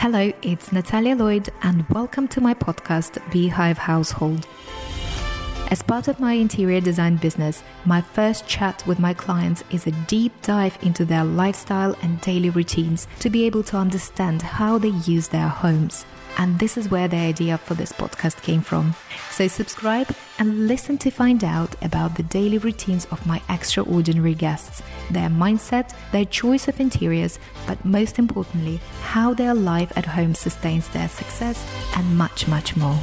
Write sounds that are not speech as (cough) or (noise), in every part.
Hello, it's Natalia Lloyd, and welcome to my podcast, Beehive Household. As part of my interior design business, my first chat with my clients is a deep dive into their lifestyle and daily routines to be able to understand how they use their homes. And this is where the idea for this podcast came from. So, subscribe and listen to find out about the daily routines of my extraordinary guests, their mindset, their choice of interiors, but most importantly, how their life at home sustains their success, and much, much more.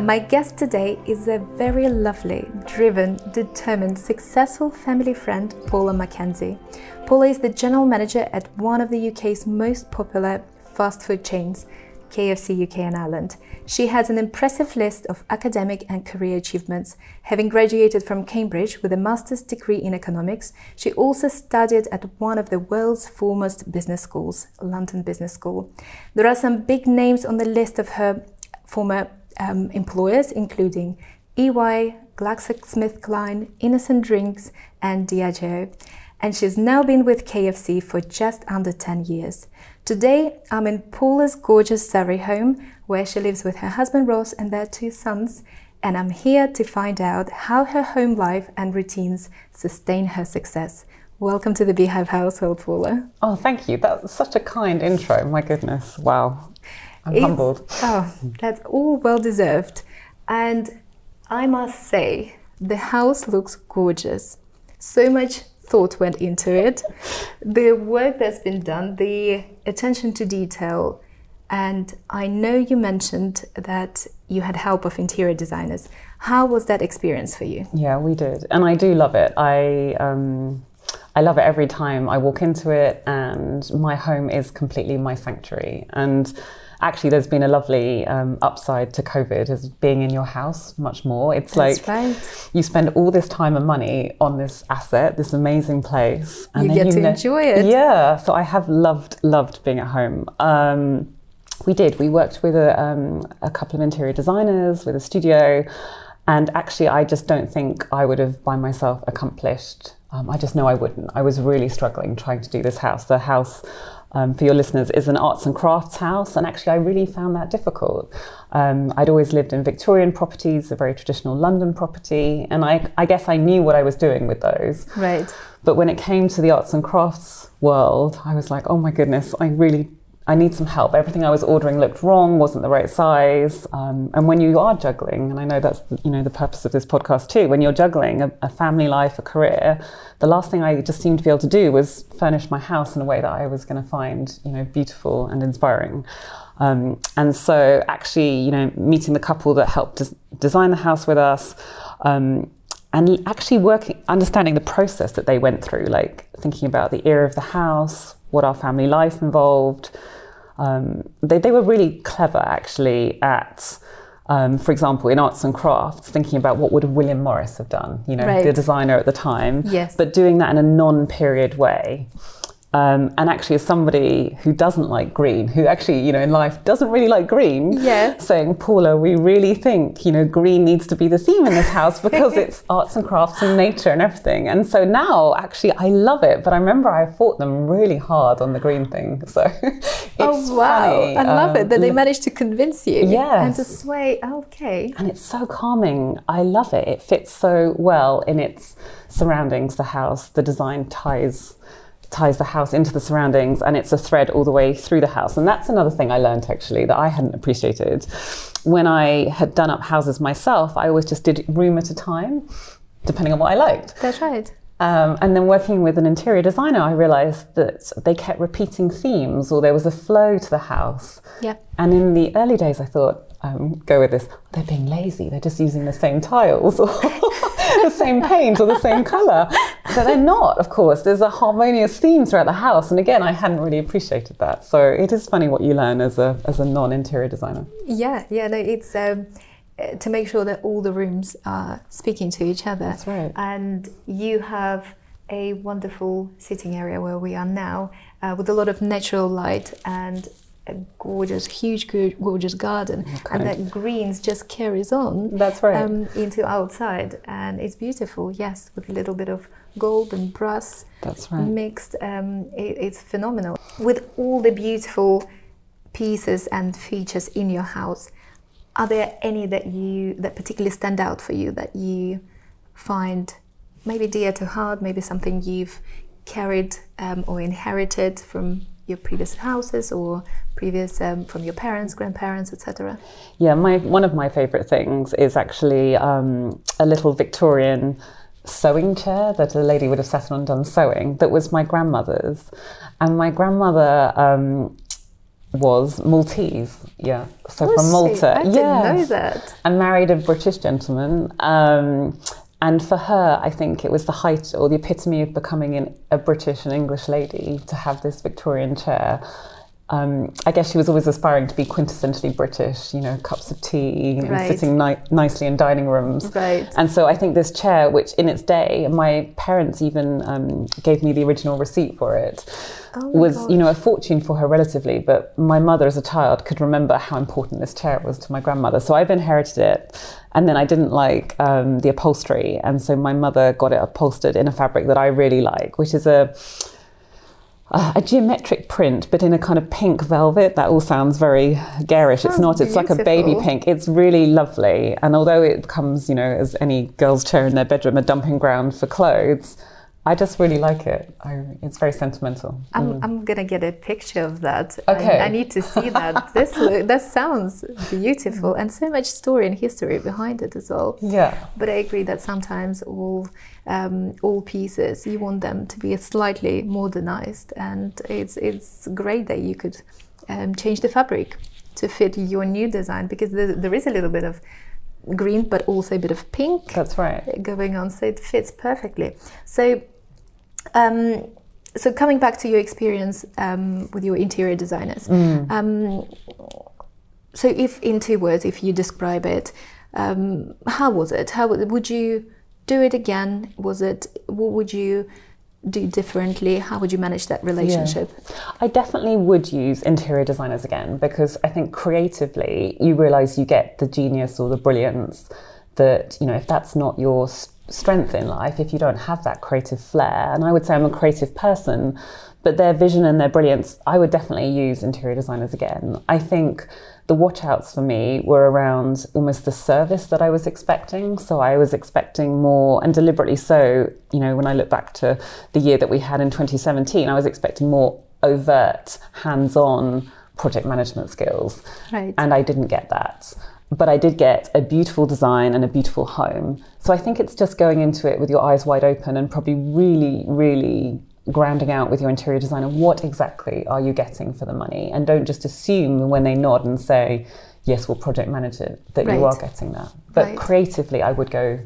My guest today is a very lovely, driven, determined, successful family friend, Paula Mackenzie. Paula is the general manager at one of the UK's most popular fast food chains, KFC UK and Ireland. She has an impressive list of academic and career achievements. Having graduated from Cambridge with a master's degree in economics, she also studied at one of the world's foremost business schools, London Business School. There are some big names on the list of her former um, employers, including EY, GlaxoSmithKline, Innocent Drinks, and Diageo. And she's now been with KFC for just under 10 years. Today, I'm in Paula's gorgeous Surrey home, where she lives with her husband Ross and their two sons, and I'm here to find out how her home life and routines sustain her success. Welcome to the Beehive household, Paula. Oh, thank you. That's such a kind intro. My goodness. Wow. I'm it's, humbled. Oh, that's all well deserved. And I must say, the house looks gorgeous. So much thought went into it, the work that's been done, the attention to detail. And I know you mentioned that you had help of interior designers. How was that experience for you? Yeah, we did, and I do love it. I um, I love it every time I walk into it, and my home is completely my sanctuary. And actually there's been a lovely um, upside to COVID as being in your house much more. It's That's like right. you spend all this time and money on this asset, this amazing place, and you get you to know, enjoy it. Yeah, so I have loved loved being at home. Um, we did. We worked with a, um, a couple of interior designers with a studio. And actually, I just don't think I would have by myself accomplished. Um, I just know I wouldn't. I was really struggling trying to do this house. The house um, for your listeners, is an arts and crafts house. And actually, I really found that difficult. Um, I'd always lived in Victorian properties, a very traditional London property, and I, I guess I knew what I was doing with those. Right. But when it came to the arts and crafts world, I was like, oh my goodness, I really I need some help. Everything I was ordering looked wrong, wasn't the right size. Um, and when you are juggling, and I know that's you know the purpose of this podcast too, when you're juggling a, a, family life, a career, the last thing I just seemed to be able to do was furnish my house in a way that I was going to find you know beautiful and inspiring. Um, and so, actually, you know, meeting the couple that helped des- design the house with us. Um, and actually working, understanding the process that they went through, like thinking about the era of the house, what our family life involved, um, they, they were really clever actually at, um, for example, in arts and crafts, thinking about what would William Morris have done, you know, right. the designer at the time, yes. but doing that in a non-period way. Um, and actually, as somebody who doesn't like green, who actually, you know, in life doesn't really like green, yeah. saying, Paula, we really think, you know, green needs to be the theme in this house because (laughs) it's arts and crafts and nature and everything. And so now, actually, I love it. But I remember I fought them really hard on the green thing. So (laughs) oh wow, funny. I love um, it that they managed to convince you, yes. and to sway. Okay, and it's so calming. I love it. It fits so well in its surroundings. The house, the design ties ties the house into the surroundings and it's a thread all the way through the house. And that's another thing I learned actually that I hadn't appreciated. When I had done up houses myself, I always just did room at a time, depending on what I liked. That's right. Um, and then working with an interior designer, I realized that they kept repeating themes or there was a flow to the house. Yeah. And in the early days, I thought, um, go with this, they're being lazy, they're just using the same tiles. Or (laughs) the same paint or the same color. But they're not, of course. There's a harmonious theme throughout the house. And again, I hadn't really appreciated that. So it is funny what you learn as a, as a non interior designer. Yeah, yeah, no, it's. Um, to make sure that all the rooms are speaking to each other. That's right. And you have a wonderful sitting area where we are now uh, with a lot of natural light and a gorgeous, huge, gorgeous garden, okay. and that greens just carries on. That's right. Um, into outside, and it's beautiful. Yes, with a little bit of gold and brass. That's right. Mixed, um, it, it's phenomenal. With all the beautiful pieces and features in your house, are there any that you that particularly stand out for you that you find maybe dear to heart, maybe something you've carried um, or inherited from your previous houses or previous um, from your parents, grandparents, etc. Yeah, my one of my favourite things is actually um, a little Victorian sewing chair that a lady would have sat on and done sewing. That was my grandmother's, and my grandmother. Um, was Maltese, yeah. So was from Malta, she? I didn't know that. And married a British gentleman. And for her, I think it was the height or the epitome of becoming an, a British and English lady to have this Victorian chair. Um, I guess she was always aspiring to be quintessentially British, you know, cups of tea and right. sitting ni- nicely in dining rooms. Right. And so I think this chair, which in its day, my parents even um, gave me the original receipt for it, oh was, gosh. you know, a fortune for her relatively. But my mother as a child could remember how important this chair was to my grandmother. So I've inherited it. And then I didn't like um, the upholstery. And so my mother got it upholstered in a fabric that I really like, which is a uh, a geometric print, but in a kind of pink velvet. That all sounds very garish. Sounds it's not. It's beautiful. like a baby pink. It's really lovely. And although it becomes, you know, as any girl's chair in their bedroom, a dumping ground for clothes, I just really like it. I, it's very sentimental. I'm, mm. I'm gonna get a picture of that. Okay. I, I need to see that. (laughs) this that sounds beautiful and so much story and history behind it as well. Yeah. But I agree that sometimes all um, all pieces you want them to be slightly modernized, and it's it's great that you could um, change the fabric to fit your new design because there, there is a little bit of green but also a bit of pink that's right going on so it fits perfectly so um, so coming back to your experience um, with your interior designers, mm. um, so if in two words, if you describe it, um, how was it? How would you do it again? Was it? What would you do differently? How would you manage that relationship? Yeah. I definitely would use interior designers again because I think creatively you realize you get the genius or the brilliance that you know if that's not your strength in life if you don't have that creative flair. And I would say I'm a creative person, but their vision and their brilliance, I would definitely use interior designers again. I think the watchouts for me were around almost the service that I was expecting. So I was expecting more, and deliberately so, you know, when I look back to the year that we had in 2017, I was expecting more overt, hands on project management skills. Right. And I didn't get that but I did get a beautiful design and a beautiful home. So I think it's just going into it with your eyes wide open and probably really, really grounding out with your interior designer what exactly are you getting for the money and don't just assume when they nod and say yes we'll project manage it that right. you are getting that but right. creatively i would go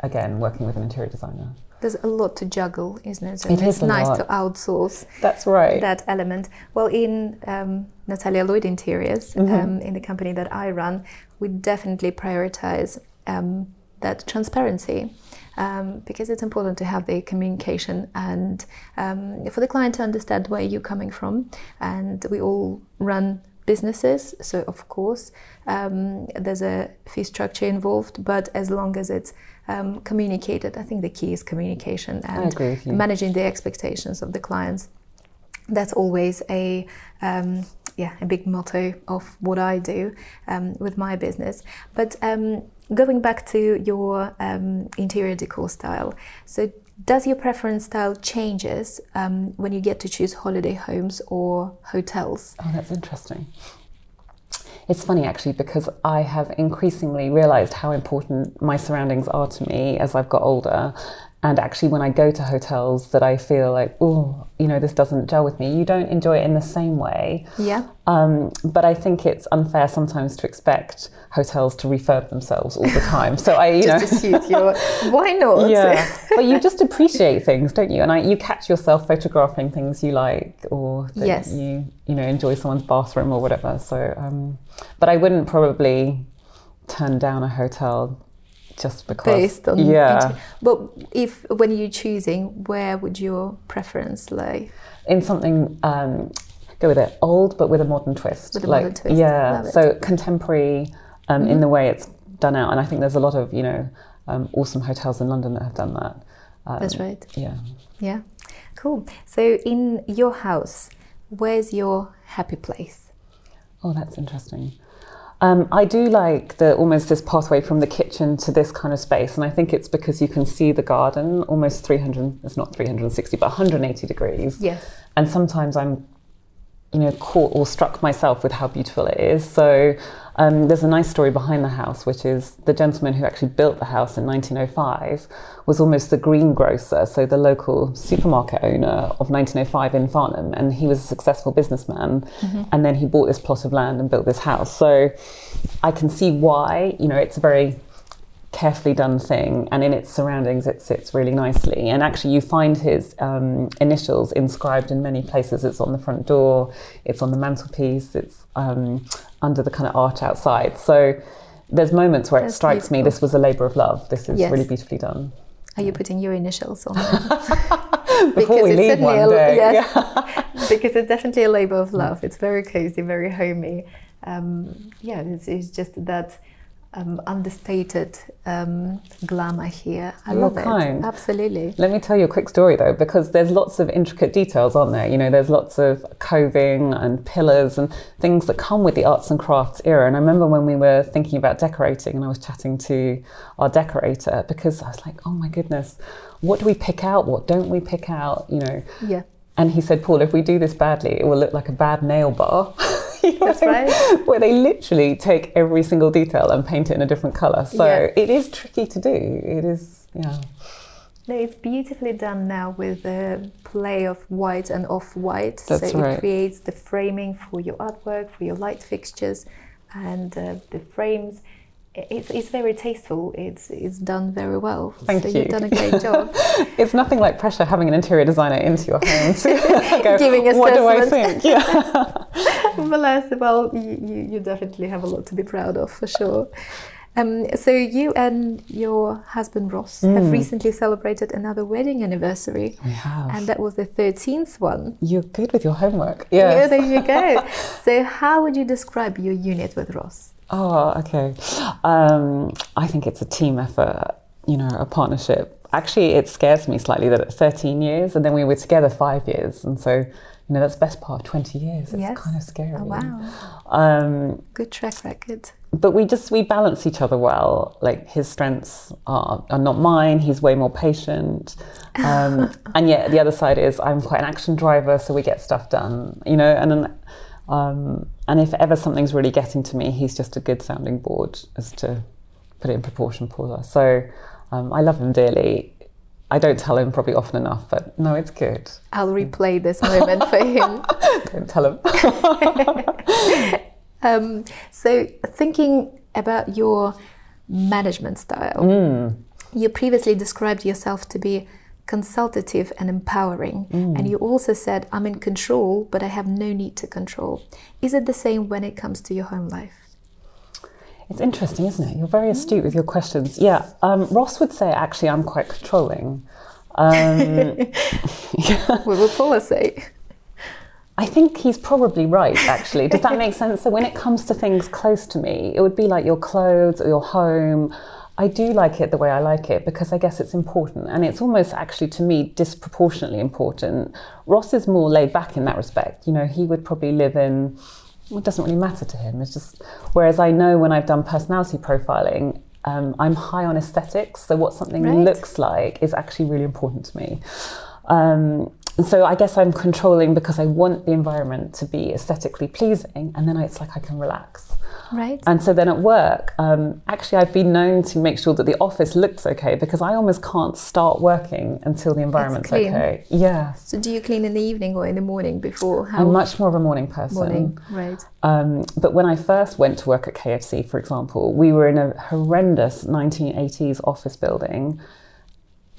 again working with an interior designer there's a lot to juggle, isn't it? So it it's nice lot. to outsource. That's right. That element. Well, in um, Natalia Lloyd Interiors, mm-hmm. um, in the company that I run, we definitely prioritize um, that transparency. Um, because it's important to have the communication and um, for the client to understand where you're coming from. And we all run businesses, so of course um, there's a fee structure involved, but as long as it's um, communicated. I think the key is communication and managing the expectations of the clients. That's always a um, yeah a big motto of what I do um, with my business. But um, going back to your um, interior decor style, so does your preference style changes um, when you get to choose holiday homes or hotels? Oh, that's interesting. It's funny actually because I have increasingly realized how important my surroundings are to me as I've got older and actually when i go to hotels that i feel like oh you know this doesn't gel with me you don't enjoy it in the same way. Yeah. Um, but i think it's unfair sometimes to expect hotels to refurb themselves all the time. So i (laughs) you just know. your why not? (laughs) Yeah. (laughs) But you just appreciate things don't you? And I, you catch yourself photographing things you like or that yes. you you know enjoy someone's bathroom or whatever. So um, but i wouldn't probably turn down a hotel just because based on yeah but if when you're choosing where would your preference lie in something um, go with it, old but with a modern twist. With a like, modern twist. Yeah, so contemporary um, Mm-hmm. in the way it's done out, and I think there's a lot of you know um, awesome hotels in London that have done that. Um, That's right. Yeah. Yeah, cool. So, in your house, where's your happy place? Oh, that's interesting. Um, I do like the almost this pathway from the kitchen to this kind of space, and I think it's because you can see the garden almost 300. It's not 360, but 180 degrees. Yes. And sometimes I'm, you know, caught or struck myself with how beautiful it is. So um, there's a nice story behind the house, which is the gentleman who actually built the house in 1905 was almost the greengrocer, so the local supermarket owner of 1905 in Farnham, and he was a successful businessman. And then he bought this plot of land and built this house. So I can see why, you know, it's a very carefully done thing and in its surroundings it sits really nicely. And actually you find his um, initials inscribed in many places. It's on the front door it's on the mantelpiece it's um, under the kind of art outside. So there's moments where it That's strikes me this was a labour of love. This is Yes. really beautifully done. Are you putting your initials on there? (laughs) (laughs) before we leave one a, day. yes, (laughs) because it's definitely a labor of love. It's very cozy, very homey. Um, yeah, it's, it's just that um, understated um, glamour here. I You're love kind. it. Absolutely. Let me tell you a quick story though, because there's lots of intricate details on there. You know, there's lots of coving and pillars and things that come with the arts and crafts era. And I remember when we were thinking about decorating and I was chatting to our decorator because I was like, oh my goodness, what do we pick out? What don't we pick out? You know, Yeah. and he said, Paul, if we do this badly, it will look like a bad nail bar. (laughs) (laughs) You know That's what I mean? right. Where they literally take every single detail and paint it in a different colour. So Yeah. it is tricky to do. It is, yeah. No, it's beautifully done now with the play of white and off white. That's so right. it creates the framing for your artwork, for your light fixtures, and uh, the frames. It's, it's very tasteful. It's it's done very well. Thank so you. you've done a great job. (laughs) It's nothing like pressure having an interior designer into your home to (laughs) go, Giving what do I assessment." think? Yeah. well, as- well, you, you, definitely have a lot to be proud of for sure. Um, so you and your husband Ross Mm. have recently celebrated another wedding anniversary, We have. and that was the thirteenth one. You're good with your homework. Yeah, Yes. there you go. (laughs) so, how would you describe your unit with Ross? Oh, okay. Um, I think it's a team effort, you know, a partnership. Actually, it scares me slightly that at 13 years, and then we were together five years. And so, you know, that's the best part of 20 years. It's Yes. kind of scary. Oh, wow, Um, good track record. but we just we balance each other well like his strengths are, are not mine he's way more patient um, (laughs) and yet the other side is i'm quite an action driver so we get stuff done you know and then, um, and if ever something's really getting to me he's just a good sounding board as to put it in proportion paula so um, i love him dearly i don't tell him probably often enough but no it's good I'll replay this moment for him. (laughs) don't tell him (laughs) Um, so, thinking about your management style, Mm. you previously described yourself to be consultative and empowering, Mm. and you also said, I'm in control, but I have no need to control. Is it the same when it comes to your home life? It's interesting, isn't it? You're very astute with your questions. Yeah, um, Ross would say actually I'm quite controlling. Um, What will Paula say? I think he's probably right, actually. Does that make sense? So when it comes to things close to me, it would be like your clothes or your home. I do like it the way I like it because I guess it's important. And it's almost actually to me disproportionately important. Ross is more laid back in that respect. You know, he would probably live in, well, it doesn't really matter to him. It's just, whereas I know when I've done personality profiling, um, I'm high on aesthetics. So what something Right. looks like is actually really important to me. Um, and so I guess I'm controlling because I want the environment to be aesthetically pleasing, and then it's like I can relax. Right? And so then at work, um, actually, I've been known to make sure that the office looks okay because I almost can't start working until the environment's clean. okay. Yes. So, do you clean in the evening or in the morning before? How I'm much more of a morning person. morning? Right. Um, but when I first went to work at KFC, for example, we were in a horrendous 1980s office building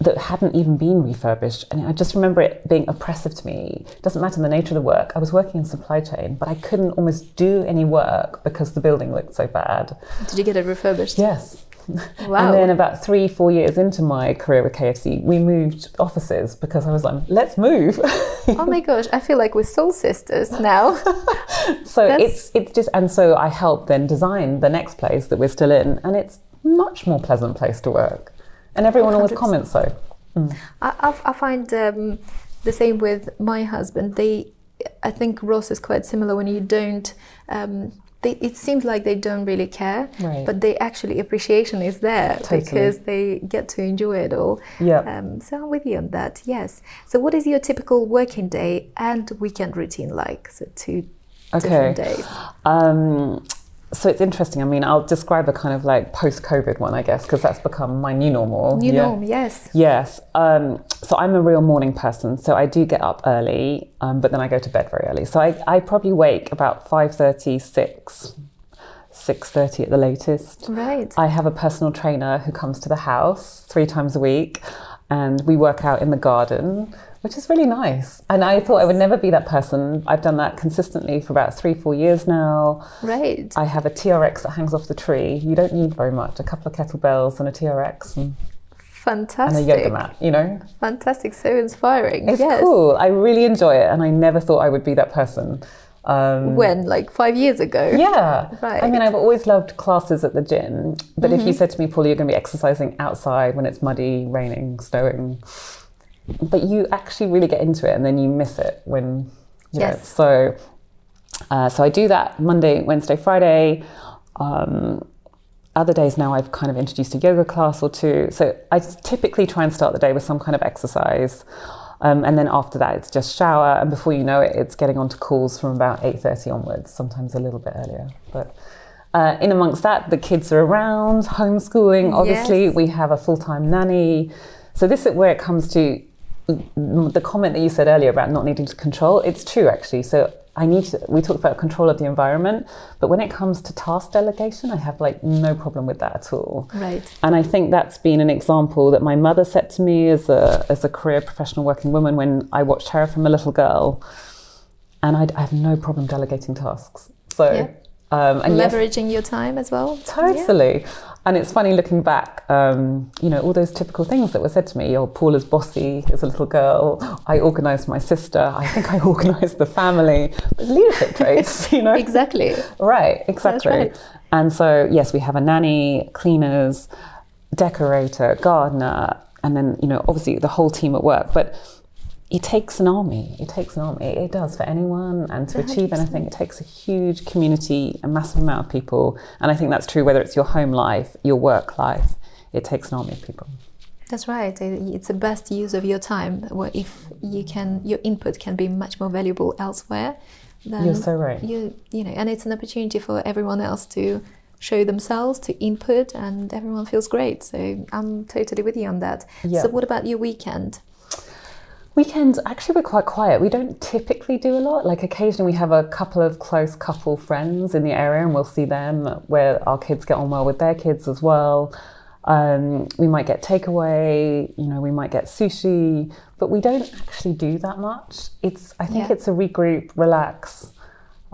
that hadn't even been refurbished. And I just remember it being oppressive to me. It doesn't matter the nature of the work. I was working in supply chain, but I couldn't almost do any work because the building looked so bad. Did you get it refurbished? Yes. Wow. (laughs) And then about three, four years into my career with KFC, we moved offices because I was like, let's move. (laughs) oh my gosh, I feel like we're soul sisters now. (laughs) so That's- it's it's just and so I helped then design the next place that we're still in, and it's much more pleasant place to work. And everyone always 100%. comments so. I, I, I find um, the same with my husband. They, I think Ross is quite similar when you don't. Um, they, it seems like they don't really care, Right. but they actually appreciation is there Totally. because they get to enjoy it all. Yeah. Um, so I'm with you on that. Yes. So what is your typical working day and weekend routine like? So two different Okay. days. Um, so it's interesting. I mean, I'll describe a kind of like post-COVID one, I guess, because that's become my new normal. New Yeah. norm. Yes. Yes. Um, so I'm a real morning person. So I do get up early, um, but then I go to bed very early. So I, I probably wake about 5.30, 6, 6.30 at the latest. Right. I have a personal trainer who comes to the house three times a week and we work out in the garden, which is really nice. And I thought I would never be that person. I've done that consistently for about three, four years now. right. I have a TRX that hangs off the tree. You don't need very much, a couple of kettlebells and a TRX and, and Fantastic. a yoga mat, you know? Fantastic. So inspiring. It's yes. cool. I really enjoy it and I never thought I would be that person. Um, When? Like five years ago? Yeah. Right. I mean, I've always loved classes at the gym, but if you said to me, Paula, you're going to be exercising outside when it's muddy, raining, snowing, but you actually really get into it and then you miss it when, you know, Yes. so, uh, so I do that Monday, Wednesday, Friday. Um, other days now I've kind of introduced a yoga class or two. So I typically try and start the day with some kind of exercise. Um, and then after that, it's just shower, and before you know it, it's getting onto calls from about eight thirty onwards. Sometimes a little bit earlier, but uh, in amongst that, the kids are around, homeschooling. Obviously, Yes. we have a full time nanny. So this is where it comes to the comment that you said earlier about not needing to control. It's true, actually. So I need to. We talked about control of the environment, but when it comes to task delegation, I have like no problem with that at all. Right. And I think that's been an example that my mother said to me as a, as a career professional working woman when I watched her from a little girl. And I'd, I have no problem delegating tasks. So, Yeah. Um, and yes, Leveraging your time as well. totally. And it's funny looking back, um, you know, all those typical things that were said to me. Oh, Paula's bossy as a little girl. I organised my sister. I think I (laughs) organised the family. But leadership traits, (laughs) you know. Exactly. Right, exactly. right. And so, yes, we have a nanny, cleaners, decorator, gardener, and then, you know, obviously the whole team at work. But it takes an army. It takes an army. It does for anyone. And to achieve 100%. anything, it takes a huge community, a massive amount of people. And I think that's true whether it's your home life, your work life. It takes an army of people. That's right. It's the best use of your time. Where if you can, your input can be much more valuable elsewhere. Then You're so right. You you know, and it's an opportunity for everyone else to show themselves, to input, and everyone feels great. So I'm totally with you on that. Yeah. So what about your weekend? Weekends, actually, we're quite quiet. We don't typically do a lot. Like, occasionally, we have a couple of close couple friends in the area, and we'll see them where our kids get on well with their kids as well. Um, we might get takeaway, you know, we might get sushi, but we don't actually do that much. It's, I think Yeah. it's a regroup, relax.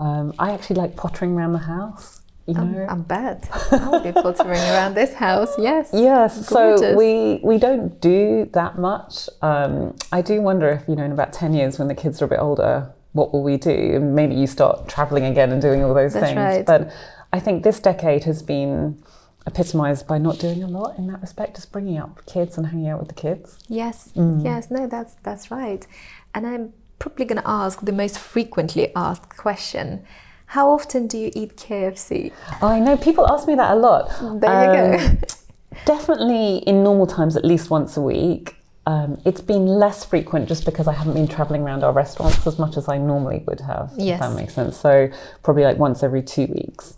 Um, I actually like pottering around the house, you know. I'm, I'm bad. (laughs) I'll be pottering around this house. Yes. Yes, so we we don't do that much. Um, I do wonder if you know in about ten years when the kids are a bit older, what will we do? And maybe you start traveling again and doing all those That's things. right. But I think this decade has been epitomized by not doing a lot in that respect, just bringing up kids and hanging out with the kids. Yes, Mm. yes, no, that's that's right. And I'm probably going to ask the most frequently asked question: How often do you eat KFC? I know people ask me that a lot. There you go. Um, Definitely in normal times, at least once a week. Um, it's been less frequent just because I haven't been traveling around our restaurants as much as I normally would have. Yes. If that makes sense. So probably like once every two weeks.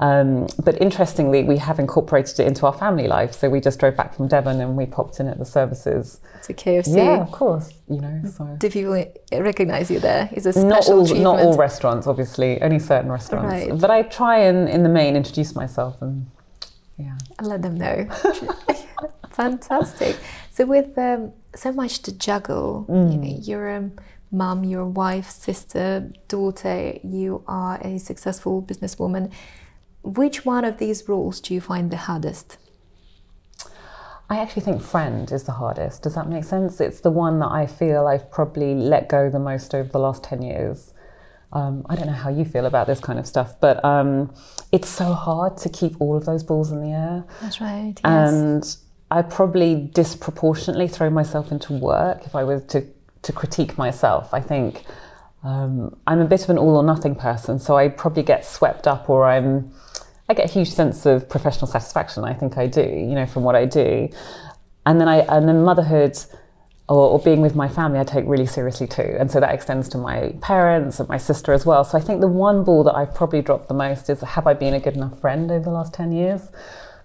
Um, but interestingly, we have incorporated it into our family life. So we just drove back from Devon and we popped in at the services. to KFC? Yeah, of course. You know, so Do people recognize you there? Is a special not all, achievement? not all restaurants, obviously, only certain restaurants. Right. But I try and, in the main, introduce myself and yeah. I'll let them know. (laughs) Fantastic. So with um, so much to juggle, you Mm. know, you're a mum, you're a wife, sister, daughter. You are a successful businesswoman. Which one of these rules do you find the hardest? I actually think friend is the hardest. Does that make sense? It's the one that I feel I've probably let go the most over the last 10 years. Um, I don't know how you feel about this kind of stuff, but um, it's so hard to keep all of those balls in the air. That's right. Yes. And I probably disproportionately throw myself into work if I was to, to critique myself. I think um, I'm a bit of an all or nothing person, so I probably get swept up or I'm I get a huge sense of professional satisfaction. I think I do, you know, from what I do. And then I and then motherhood or, or, being with my family I take really seriously too. And so that extends to my parents and my sister as well. So I think the one ball that I've probably dropped the most is have I been a good enough friend over the last 10 years?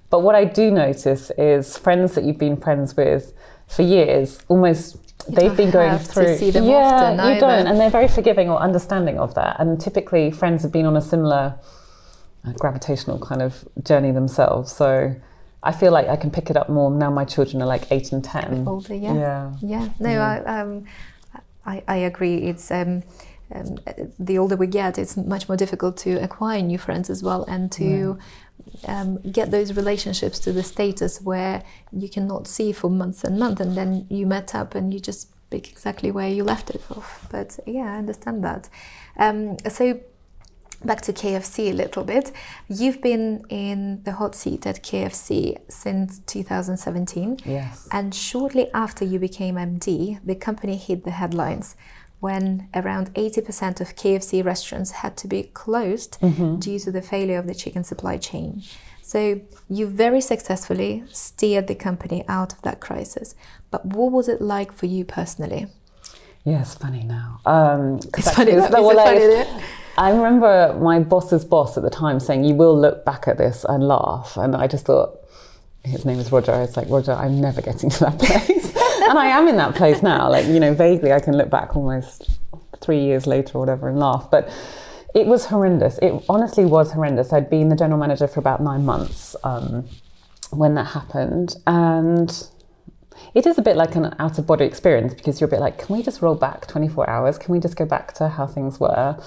But what I do notice is friends that you've been friends with for years, almost you they've been going through. yeah, you either. don't, and they're very forgiving or understanding of that. And typically, friends have been on a similar gravitational kind of journey themselves. So I feel like I can pick it up more now. My children are like eight and ten. Older, yeah, yeah, yeah. No, I, um, I, I agree. It's um, um, the older we get, it's much more difficult to acquire new friends as well, and to yeah. um, get those relationships to the status where you cannot see for months and months, and then you met up and you just pick exactly where you left it off. But yeah, I understand that. Um, so back to KFC a little bit. You've been in the hot seat at KFC since 2017. Yes. And shortly after you became MD, the company hit the headlines when around 80% of KFC restaurants had to be closed mm-hmm. due to the failure of the chicken supply chain. So you very successfully steered the company out of that crisis. But what was it like for you personally? Yeah, it's funny now. Um, it's funny. That well, funny I remember my boss's boss at the time saying, "You will look back at this and laugh," and I just thought, his name is Roger. I was like, Roger, I'm never getting to that (laughs) place, and I am in that place now. Like you know, vaguely, I can look back almost three years later or whatever and laugh, but. It was horrendous. It honestly was horrendous. I'd been the general manager for about nine months um, when that happened, and it is a bit like an out of body experience because you're a bit like, can we just roll back 24 hours? Can we just go back to how things were?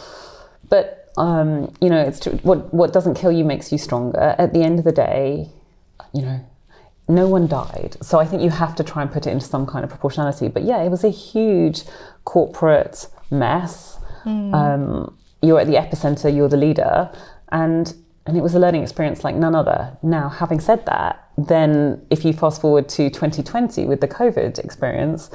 But um, you know, it's what what doesn't kill you makes you stronger. At the end of the day, you know, no one died. So I think you have to try and put it into some kind of proportionality. But yeah, it was a huge corporate mess. Mm. Um, you're at the epicenter. You're the leader, and and it was a learning experience like none other. Now, having said that, then if you fast forward to 2020 with the COVID experience,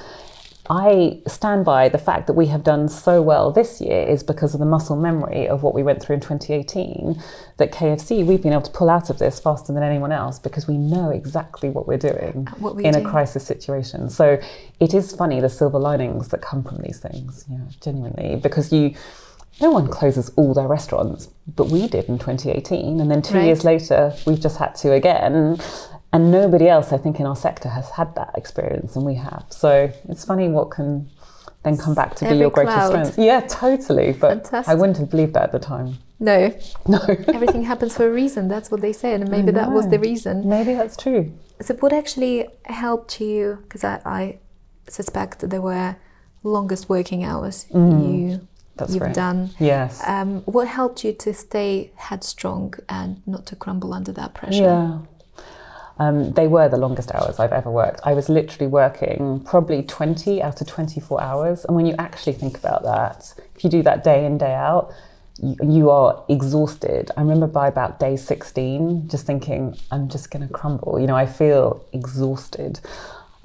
I stand by the fact that we have done so well this year is because of the muscle memory of what we went through in 2018. That KFC, we've been able to pull out of this faster than anyone else because we know exactly what we're doing what we in do. a crisis situation. So it is funny the silver linings that come from these things, yeah, genuinely, because you. No one closes all their restaurants, but we did in 2018. And then two right. years later, we've just had to again and nobody else, I think, in our sector has had that experience, and we have. So it's funny what can then come back to Every be your greatest cloud. strength. Yeah, totally. But Fantastic. I wouldn't have believed that at the time. No. (laughs) No. Everything happens for a reason. That's what they say, and maybe that was the reason. Maybe that's true. So, what actually helped you? Because I, I, suspect there were longest working hours mm. you that's you've right. done. Yes. Um, what helped you to stay headstrong and not to crumble under that pressure? Yeah. Um, they were the longest hours I've ever worked. I was literally working probably 20 out of 24 hours. And when you actually think about that, if you do that day in, day out, you, you are exhausted. I remember by about day 16, just thinking, I'm just going to crumble. You know, I feel exhausted.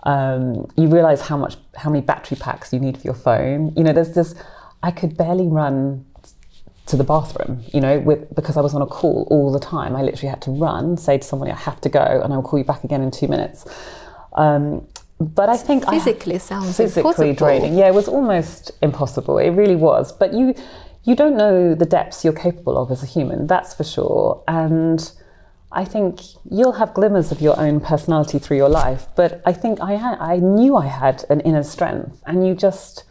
Um, you realize how much, how many battery packs you need for your phone. You know, there's this, I could barely run to the bathroom, you know, with because I was on a call all the time. I literally had to run, say to somebody, I have to go, and I'll call you back again in two minutes. Um, but I think physically I, sounds physically impossible. draining. Yeah, it was almost impossible. It really was. But you you don't know the depths you're capable of as a human. That's for sure. And I think you'll have glimmers of your own personality through your life. But I think I had, I knew I had an inner strength, and you just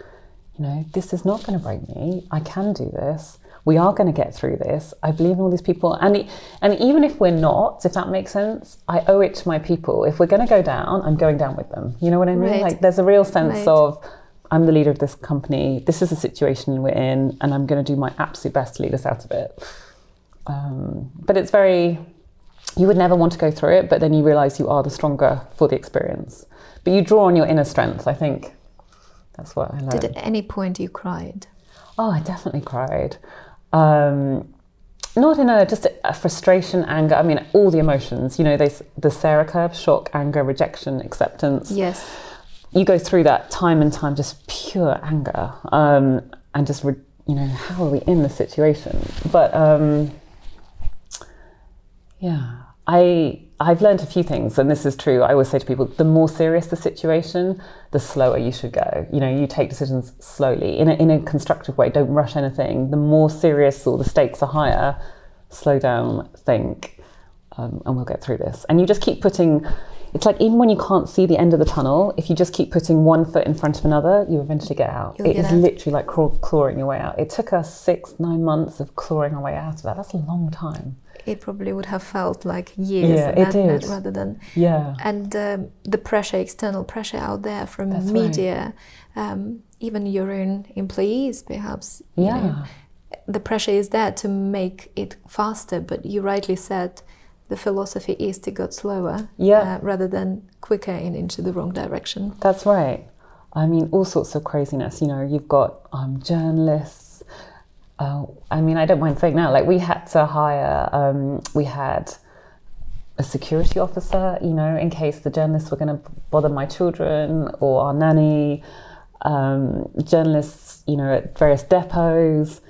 you know this is not going to break me. I can do this we are going to get through this. I believe in all these people, and and even if we're not, if that makes sense, I owe it to my people. If we're going to go down, I'm going down with them. You know what I mean? Right. Like there's a real sense right. of I'm the leader of this company. This is the situation we're in, and I'm going to do my absolute best to lead us out of it. Um, but it's very you would never want to go through it, but then you realize you are the stronger for the experience. But you draw on your inner strength. I think that's what I learned. Did at any point you cried? Oh, I definitely cried. Um, not in a just a frustration, anger. I mean, all the emotions. You know, they, the SARA curve: shock, anger, rejection, acceptance. Yes. You go through that time and time, just pure anger, um, and just re- you know, how are we in the situation? But um, yeah, I I've learned a few things, and this is true. I always say to people, the more serious the situation, the slower you should go. You know, you take decisions slowly in a, in a constructive way. Don't rush anything. The more serious or the stakes are higher, slow down, think, um, and we'll get through this. And you just keep putting. It's like even when you can't see the end of the tunnel, if you just keep putting one foot in front of another, you eventually get out. You'll It get is out. literally like craw- clawing your way out. It took us six, nine months of clawing our way out of that. That's a long time. It probably would have felt like years Yeah, of that- that rather than Yeah. and um, the pressure, external pressure out there from That's right. media, um, even your own employees, perhaps. you Yeah. know. the pressure is there to make it faster, but you rightly said the philosophy is to go slower Yeah. uh, rather than quicker and into the wrong direction. That's right. I mean, all sorts of craziness. You know, you've got um, journalists. Uh, I mean, I don't mind saying now, like, we had to hire, um, we had a security officer, you know, in case the journalists were going to bother my children or our nanny, um, journalists, you know, at various depots.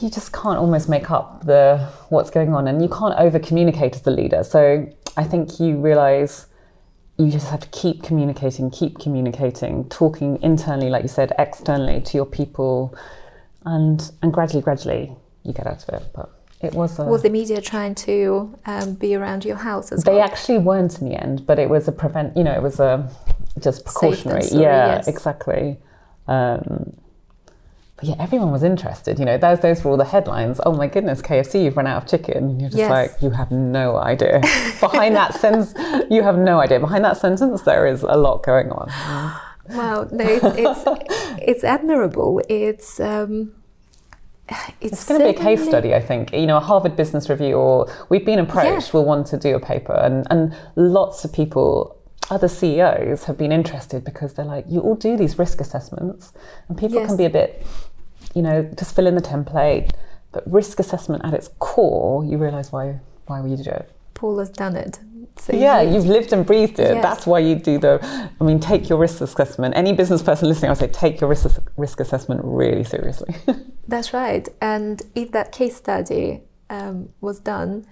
You just can't almost make up the what's going on, and you can't over communicate as the leader. So I think you realize you just have to keep communicating, keep communicating, talking internally, like you said, externally to your people, and and gradually, gradually, you get out of it. But it was a. Was the media trying to um, be around your house as they well? actually weren't in the end, but it was a prevent. You know, it was a just precautionary. story, yeah, yes. exactly. Um, but yeah, everyone was interested. You know, those those were all the headlines. Oh my goodness, KFC, you've run out of chicken. You're just Yes. like, you have no idea. (laughs) Behind that sentence, you have no idea. Behind that sentence, there is a lot going on. (gasps) Wow, no, it's it's, it's admirable. It's um, it's, It's going to be a case study, I think. You know, a Harvard Business Review, or we've been approached, Yeah. will want to do a paper, and and lots of people, other CEOs, have been interested because they're like, you all do these risk assessments, and people Yes. can be a bit, you know, just fill in the template, but risk assessment at its core, you realise why why would you do it? Paul has done it. So Yeah, you- you've lived and breathed it. Yes. That's why you do the. I mean, take your risk assessment. Any business person listening, I would say take your risk risk assessment really seriously. (laughs) That's right. And if that case study um, was done,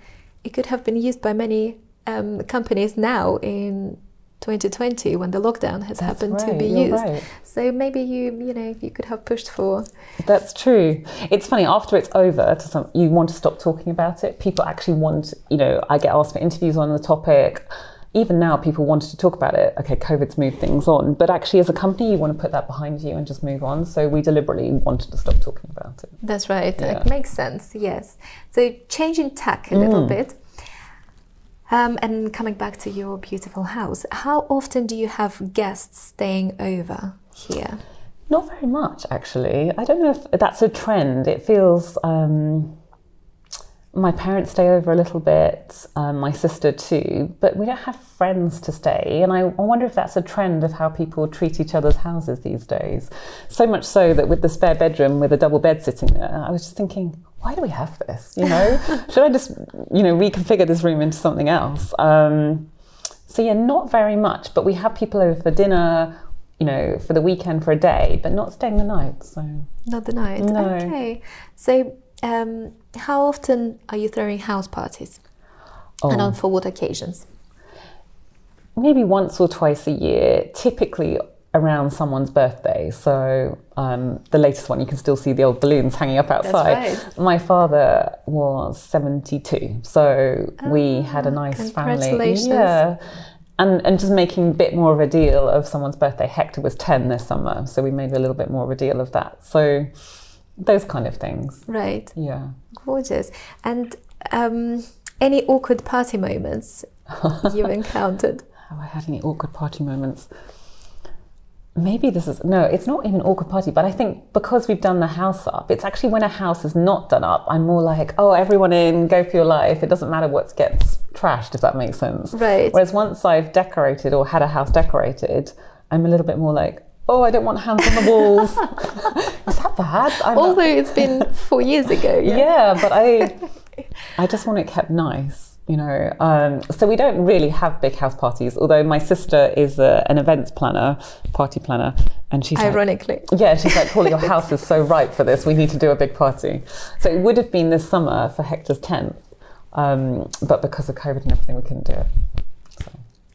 it could have been used by many um, companies now in 2020 when the lockdown has happened to be used. right. So maybe you you know you could have pushed for That's true. It's funny after it's over, to some you want to stop talking about it. People actually want, you know, I get asked for interviews on the topic. Even now, people wanted to talk about it. Okay, COVID's moved things on, but actually, as a company, you want to put that behind you and just move on. So we deliberately wanted to stop talking about it. That's right. Yeah. It makes sense. Yes. So changing tack a little mm. bit. Um, and coming back to your beautiful house, how often do you have guests staying over here? Not very much, actually. I don't know if that's a trend. It feels. Um, my parents stay over a little bit, um, my sister too, but we don't have friends to stay. And I, I wonder if that's a trend of how people treat each other's houses these days. So much so that with the spare bedroom with a double bed sitting there, I was just thinking, why do we have this? You (laughs) know, should I just, you know, reconfigure this room into something else? Um, so yeah, not very much, but we have people over for dinner, you know, for the weekend for a day, but not staying the night. So Not the night. No. Okay. So, um, how often are you throwing house parties? And Oh. on for what occasions? maybe once or twice a year, typically around someone's birthday. So um, the latest one, you can still see the old balloons hanging up outside. right. My father was 72, so we had a nice family. Ah. Yeah. And, and just making a bit more of a deal of someone's birthday. Hector was 10 this summer, so we made a little bit more of a deal of that. So those kind of things. Right. Yeah. Gorgeous. And um, any awkward party moments (laughs) you've encountered? Have I had any awkward party moments? Maybe this is no it's not even awkward party but i think because we've done the house up it's actually when a house is not done up i'm more like oh everyone in go for your life it doesn't matter what gets trashed if that makes sense Right. whereas once i've decorated or had a house decorated i'm a little bit more like oh i don't want hands on the walls (laughs) (laughs) is that bad I'm not- Although it's been four years ago. Yeah. yeah but i (laughs) i just want it kept nice you know um, so we don't really have big house parties although my sister is a, an events planner party planner and she's like, Ironically. yeah she's like paul your (laughs) house is so ripe for this. We need to do a big party. So it would have been this summer for hector's 10th um, but because of covid and everything we couldn't do it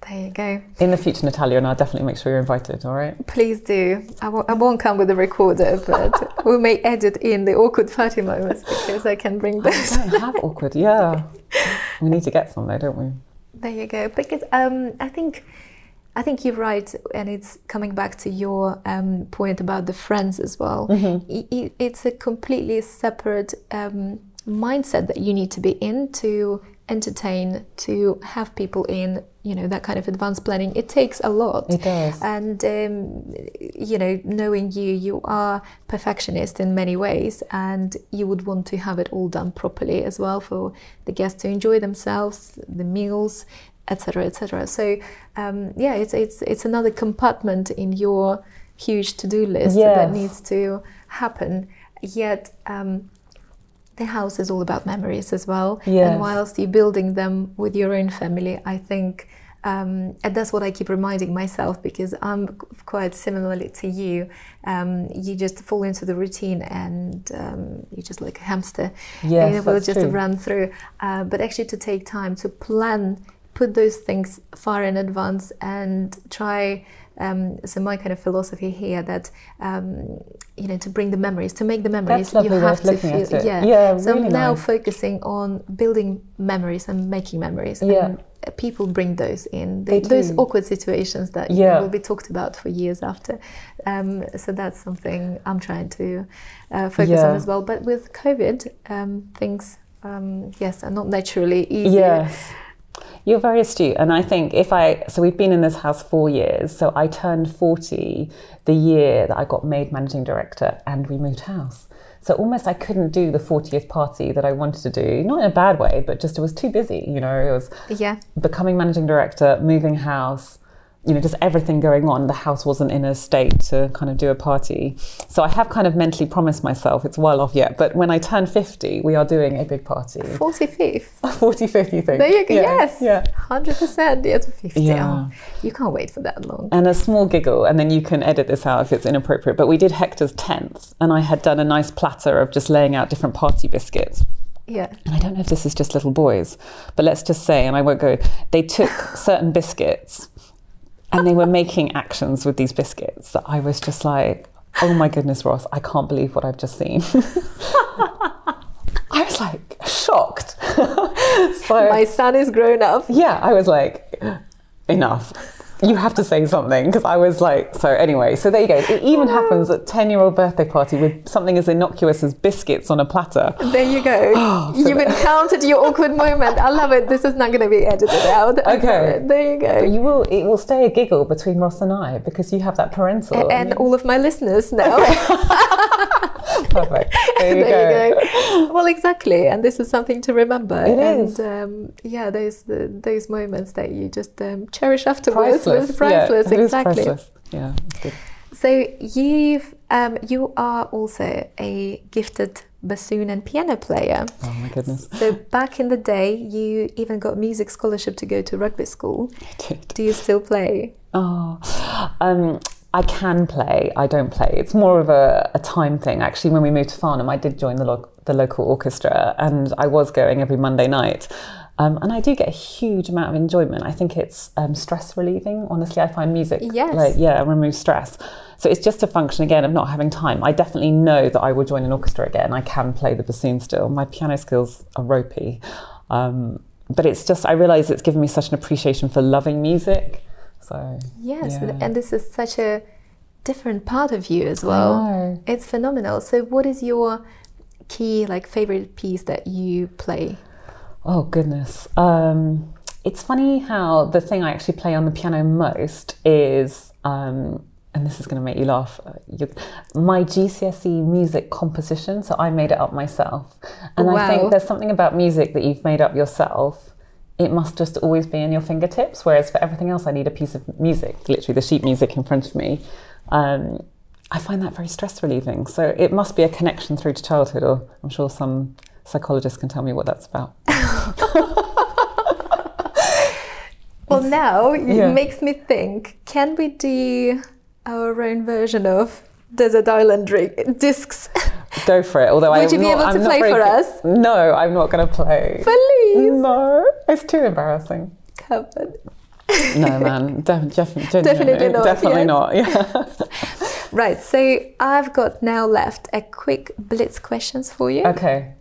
There you go. in the future natalia and i'll definitely make sure you're invited all right Please do. I won't, I won't come with a recorder, but (laughs) we may edit in the awkward party moments because I can bring those. I don't have awkward yeah (laughs) we need to get some though don't we There you go. Because um, I think I think you're right, and it's coming back to your um, point about the friends as well. I- I- it's a completely separate um, mindset that you need to be in to entertain, to have people in. You know that kind of advanced planning. It takes a lot. It does. And um, you know, knowing you, you are perfectionist in many ways, and you would want to have it all done properly as well for the guests to enjoy themselves, the meals, etc., etc. So um, yeah, it's it's it's another compartment in your huge to-do list that needs to happen. Yet. Um, the house is all about memories as well. Yes. And whilst you're building them with your own family, I think, um, and that's what I keep reminding myself because I'm quite similarly to you. Um, you just fall into the routine and um, you're just like a hamster. Yes, it will just true. run through. Uh, but actually, to take time to plan, put those things far in advance and try. Um, so my kind of philosophy here that um, you know to bring the memories, to make the memories, you have to feel. Yeah, Yeah, So really I'm now nice. focusing on building memories and making memories. Yeah. And people bring those in. They those awkward situations that Yeah. will be talked about for years after. Um, so that's something I'm trying to uh, focus on as well. But with COVID, um, things, um, yes, are not naturally easy. Yes. You're very astute. And I think if I, so we've been in this house four years. So I turned 40 the year that I got made managing director and we moved house. So almost I couldn't do the 40th party that I wanted to do, not in a bad way, but just it was too busy. You know, it was Yeah. becoming managing director, moving house, you know, just everything going on. The house wasn't in a state to kind of do a party. So I have kind of mentally promised myself, it's well off yet, but when I turn 50, we are doing a big party. 45th. 45th, you think? There you go. Yeah, yes. Yeah. 100%. Yeah, to 50. Yeah. Oh, you can't wait for that long. And a small giggle, and then you can edit this out if it's inappropriate. But we did Hector's 10th, and I had done a nice platter of just laying out different party biscuits. Yeah. And I don't know if this is just little boys, but let's just say, and I won't go, they took certain biscuits and they were making actions with these biscuits that I was just like, oh my goodness, Ross, I can't believe what I've just seen. (laughs) I was like shocked. (laughs) so, My son is grown up. yeah, I was like, enough. You have to say something because I was like, so anyway, so there you go. It even happens at 10 year old birthday party with something as innocuous as biscuits on a platter. There you go. Oh, (gasps) so You've encountered your awkward moment. I love it. This is not going to be edited out. Okay. (laughs) There you go. But you will, it will stay a giggle between Ross and I because you have that parental. and all of my listeners now. (laughs) (laughs) (laughs) Perfect. There you there go. you go. Well, exactly, and this is something to remember. It and, is. Um, yeah, those the, those moments that you just um, cherish afterwards. Priceless. priceless. Yeah, it is exactly. priceless. Yeah. So you've um, you are also a gifted bassoon and piano player. Oh my goodness. So back in the day, you even got music scholarship to go to rugby school. I did. Do you still play? Oh, um, I can play. I don't play. It's more of a, a time thing. Actually, when we moved to Farnham, I did join the, lo- the local orchestra and I was going every Monday night. Um, and I do get a huge amount of enjoyment. I think it's um, stress relieving. Honestly, I find music, Yes. like, yeah, removes stress. So it's just a function again of not having time. I definitely know that I will join an orchestra again. I can play the bassoon still. My piano skills are ropey. Um, but it's just, I realise it's given me such an appreciation for loving music. So, Yes, yeah. and this is such a different part of you as well. It's phenomenal. So, what is your key, like, favorite piece that you play? Oh goodness. Um, it's funny how the thing I actually play on the piano most is um, and this is going to make you laugh. uh, You, my GCSE music composition, so I made it up myself. And I think there's something about music that you've made up yourself. It must just always be in your fingertips. Whereas for everything else, I need a piece of music, literally the sheet music in front of me. Um, I find that very stress relieving. So it must be a connection through to childhood, or I'm sure some psychologist can tell me what that's about. (laughs) Well, now Yeah. it makes me think can we do our own version of Desert Island discs? (laughs) Go for it. Although Would I'm you be not, able to I'm not play for us? No, I'm not going to play. Please. No, it's too embarrassing. Come on. No, man, def- def- (laughs) Definitely not, Definitely yes. not. Yeah. (laughs) Right, so I've got now left a quick blitz questions for you. Okay.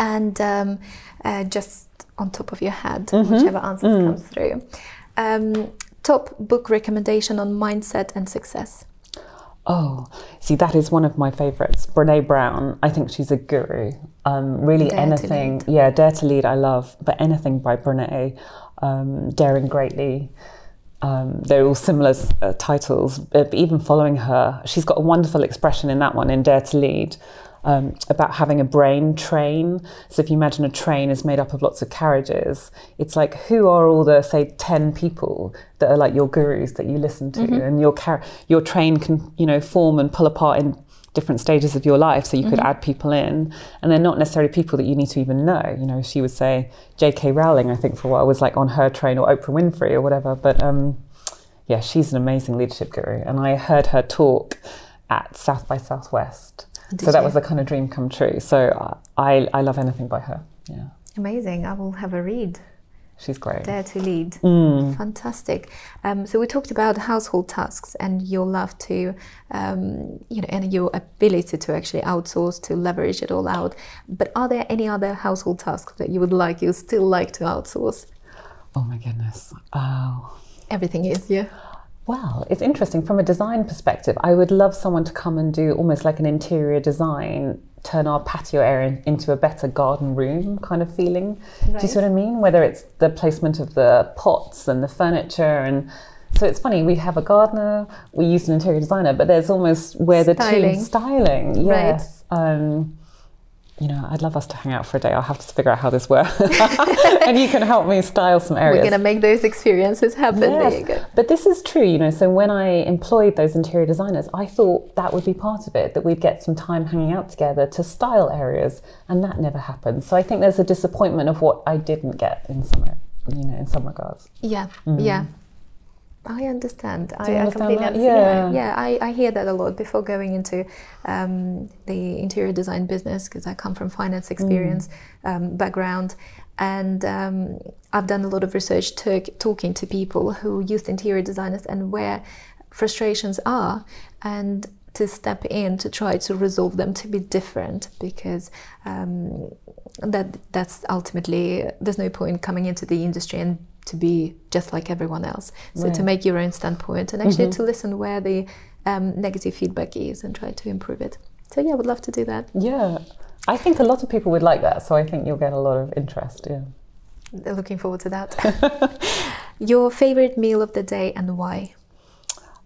and um, uh, just on top of your head, Mm-hmm. whichever answers Mm. comes through. Um, top book recommendation on mindset and success. Oh, see, that is one of my favourites. Brene Brown. I think she's a guru. Um, really, Dare anything. Yeah, Dare to Lead. I love, but anything by Brene. Um, Daring Greatly. Um, they're all similar uh, titles, but even following her, she's got a wonderful expression in that one in Dare to Lead um, about having a brain train. So if you imagine a train is made up of lots of carriages, it's like who are all the say ten people that are like your gurus that you listen to, and your car- your train can you know form and pull apart in different stages of your life. So you could add people in. And they're not necessarily people that you need to even know. You know she would say jk rowling i think for a while was like on her train or oprah winfrey or whatever. But um yeah she's an amazing leadership guru. And i heard her talk at south by southwest Did so that you? was the kind of dream come true so i i love anything by her yeah Amazing. I will have a read. she's great Dare to lead. Mm. Fantastic. Um, so we talked about household tasks and your love to, um, you know, and your ability to actually outsource to leverage it all out. But are there any other household tasks that you would like, you still like to outsource? oh my goodness oh Everything is, yeah. Well, it's interesting from a design perspective. I would love someone to come and do almost like an interior design, turn our patio area into a better garden room kind of feeling. Do you see what I mean? Whether it's the placement of the pots and the furniture and so it's funny, we have a gardener, we use an interior designer, but there's almost where the two styling. Right. Yes. Um, you know, I'd love us to hang out for a day. I'll have to figure out how this works. (laughs) and you can help me style some areas. We're going to make those experiences happen. Yes, you. But this is true, you know. So when I employed those interior designers, I thought that would be part of it, that we'd get some time hanging out together to style areas, and that never happened. So I think there's a disappointment of what I didn't get in some, you know, in some regards. Yeah, mm. yeah. I understand. I, you I understand completely that? understand. Yeah, Yeah. I, I hear that a lot before going into um, the interior design business because I come from finance experience um, background, and um, I've done a lot of research talking to people who used interior designers and where frustrations are, and to step in to try to resolve them to be different because um, that that's ultimately there's no point coming into the industry and to be just like everyone else. So to make your own standpoint and actually to listen where the um, negative feedback is and try to improve it. So yeah, I would love to do that. Yeah, I think a lot of people would like that. So I think you'll get a lot of interest. Yeah. Looking forward to that. (laughs) your favorite meal of the day and why?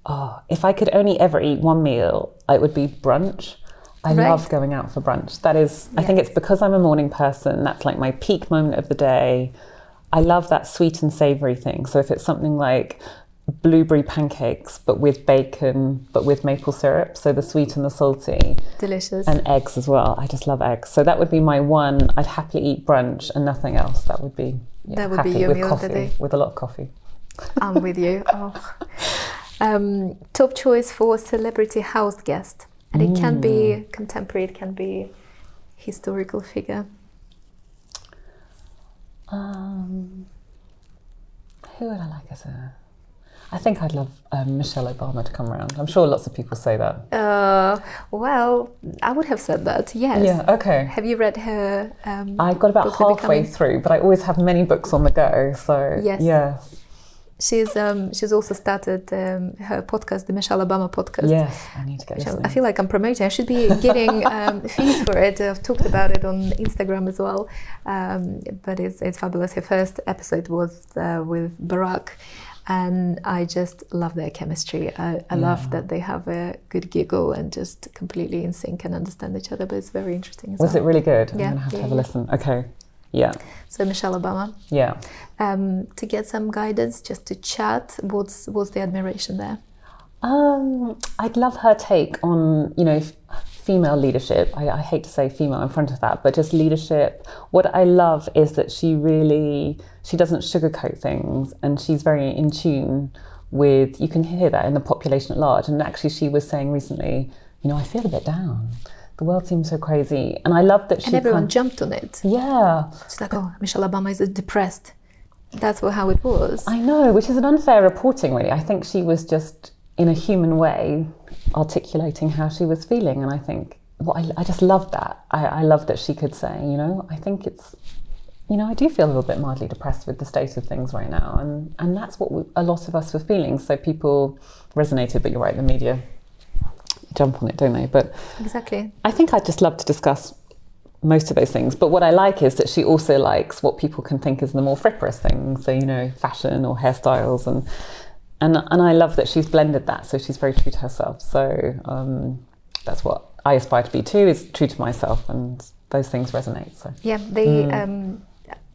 Oh, if I could only ever eat one meal, it would be brunch. I Right. love going out for brunch. That is, I think it's because I'm a morning person. That's like my peak moment of the day. I love that sweet and savory thing. So if it's something like blueberry pancakes, but with bacon, but with maple syrup, so the sweet and the salty, Delicious. and eggs as well. I just love eggs. So that would be my one. I'd happily eat brunch and nothing else. That would be yeah, That would be your with meal coffee, day. with a lot of coffee. I'm with you. (laughs) Oh. Um, top choice for celebrity house guest, and it can be contemporary. It can be historical figure. Um, who would I like as a? I think I'd love um, Michelle Obama to come around. I'm sure lots of people say that. Uh, well, I would have said that. Yes. Yeah. Okay. Have you read her? Um, I got about halfway Becoming? through, but I always have many books on the go. So Yes. yes, She's um, she's also started um, her podcast, the Michelle Obama podcast. yes, I need to get which I- feel like I'm promoting. I should be getting um, (laughs) fees for it. I've talked about it on Instagram as well. Um, but it's, it's fabulous. Her first episode was uh, with Barack. and I just love their chemistry. I, I love that they have a good giggle and just completely in sync and understand each other. But it's very interesting. As Was well. it really good? Yeah, I'm gonna have yeah, to have a listen. Okay. Yeah. So Michelle Obama. Yeah. Um, to get some guidance, just to chat. What's what's the admiration there? Um, I'd love her take on, you know, female leadership. I, I hate to say female in front of that, but just leadership. What I love is that she really, she doesn't sugarcoat things and she's very in tune with, you can hear that in the population at large. And actually she was saying recently, you know, I feel a bit down. The world seems so crazy. And I love that she And everyone jumped on it. yeah, It's like, oh, Michelle Obama is depressed. That's what, how it was. I know, which is an unfair reporting, really. I think she was just, in a human way, articulating how she was feeling. And I think, well, I, I just love that. I, I love that she could say, you know, I think it's, you know, I do feel a little bit mildly depressed with the state of things right now. And, and that's what we, a lot of us were feeling. So people resonated, but you're right, the media jump on it, don't they? But exactly. I think I'd just love to discuss most of those things. But what I like is that she also likes what people can think is the more frivolous things. So, you know, fashion or hairstyles. And, and, and I love that she's blended that. So she's very true to herself. So um, that's what I aspire to be too, is true to myself. And those things resonate. So Yeah, they. Um,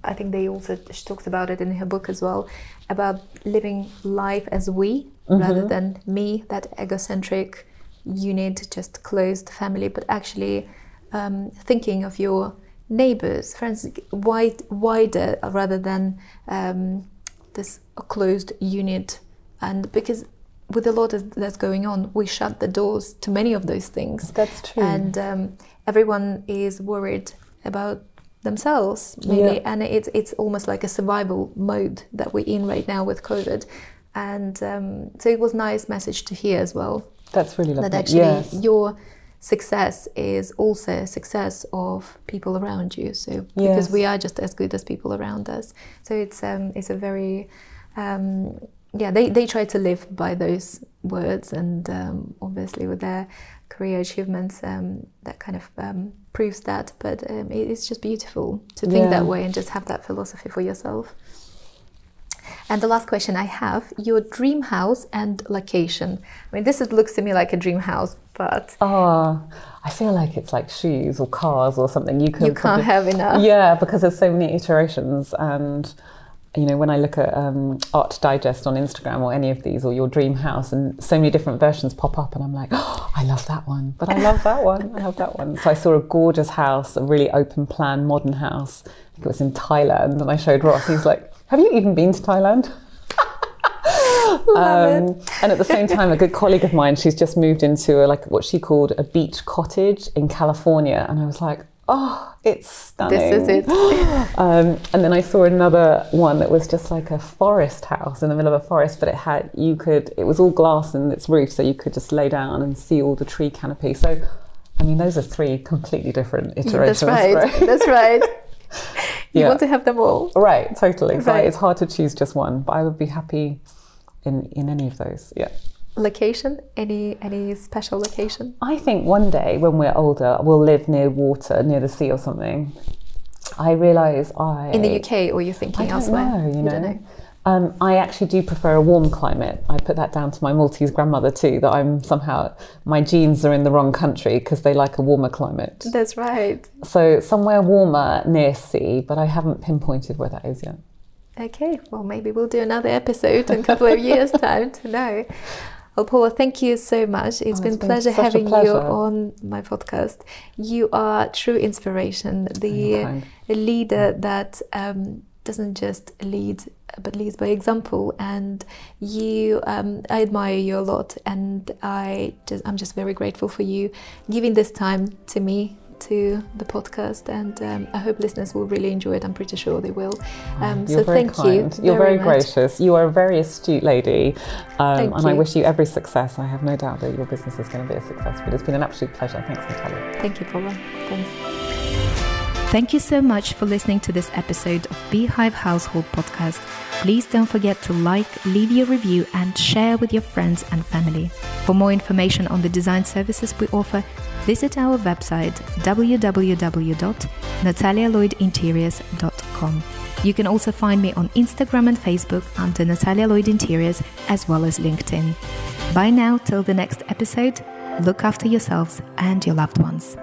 I think they also she talks about it in her book as well about living life as we rather than me, that egocentric unit, just closed family, but actually um, thinking of your neighbors, friends, wide, wider rather than um, this closed unit. And because with a lot of that's going on, we shut the doors to many of those things. That's true. And um, everyone is worried about themselves mainly, Yeah. and it's it's almost like a survival mode that we're in right now with COVID. And um, so it was nice message to hear as well that's really lovely. that actually yes. your success is also a success of people around you. So because we are just as good as people around us. So it's um, it's a very um, yeah they, they try to live by those words and um, obviously with their career achievements um, that kind of um, proves that. But um, it, it's just beautiful to think Yeah. that way and just have that philosophy for yourself. And the last question I have your dream house and location. I mean, this is, looks to me like a dream house, but Oh, I feel like it's like shoes or cars or something. You can you can't have enough. Yeah, because there's so many iterations, and you know when I look at um, Art Digest on Instagram or any of these or your dream house, and so many different versions pop up, and I'm like, oh, (gasps) I love that one, but I love that one, I love that one. So I saw a gorgeous house, a really open plan, modern house. I think it was in Thailand, and I showed Ross. He's like, Have you even been to Thailand? (laughs) Love Um, and at the same time, a good colleague of mine, she's just moved into a, like what she called a beach cottage in California, and I was like, oh, it's stunning. This is it. (gasps) Um, and then I saw another one that was just like a forest house in the middle of a forest, but it had you could it was all glass in its roof, so you could just lay down and see all the tree canopy. So, I mean, those are three completely different iterations. That's right. That's right. (laughs) (laughs) You Yeah. want to have them all. Right, totally. So it's hard to choose just one, but I would be happy in in any of those. Yeah. Location? Any any special location? I think one day when we're older, we'll live near water, near the sea or something. I realise I In the UK, or you're thinking I don't elsewhere? know. You know. don't know. Um, I actually do prefer a warm climate. I put that down to my Maltese grandmother too. That I'm somehow my genes are in the wrong country because they like a warmer climate. That's right. So somewhere warmer near sea, but I haven't pinpointed where that is yet. Okay, well, maybe we'll do another episode in a couple of years' (laughs) time to know. Well, Paula, thank you so much. It's Oh, it's been pleasure such a having you on my podcast. You are true inspiration, the leader that um, doesn't just lead but leads by example. And you, um, I admire you a lot, and I just, I'm just very grateful for you giving this time to me. To the podcast, and um, I hope listeners will really enjoy it. I'm pretty sure they will. Um, so very thank kind. you. You're very, much. gracious. You are a very astute lady, um, and I wish you every success. I have no doubt that your business is going to be a success. But it's been an absolute pleasure. Thanks, Natalia. Thank you, Paula. Thanks. Thank you so much for listening to this episode of Beehive Household Podcast. Please don't forget to like, leave your review, and share with your friends and family. For more information on the design services we offer, visit our website www.natalialloydinteriors.com. You can also find me on Instagram and Facebook under Natalia Lloyd Interiors, as well as LinkedIn. Bye now, till the next episode. Look after yourselves and your loved ones.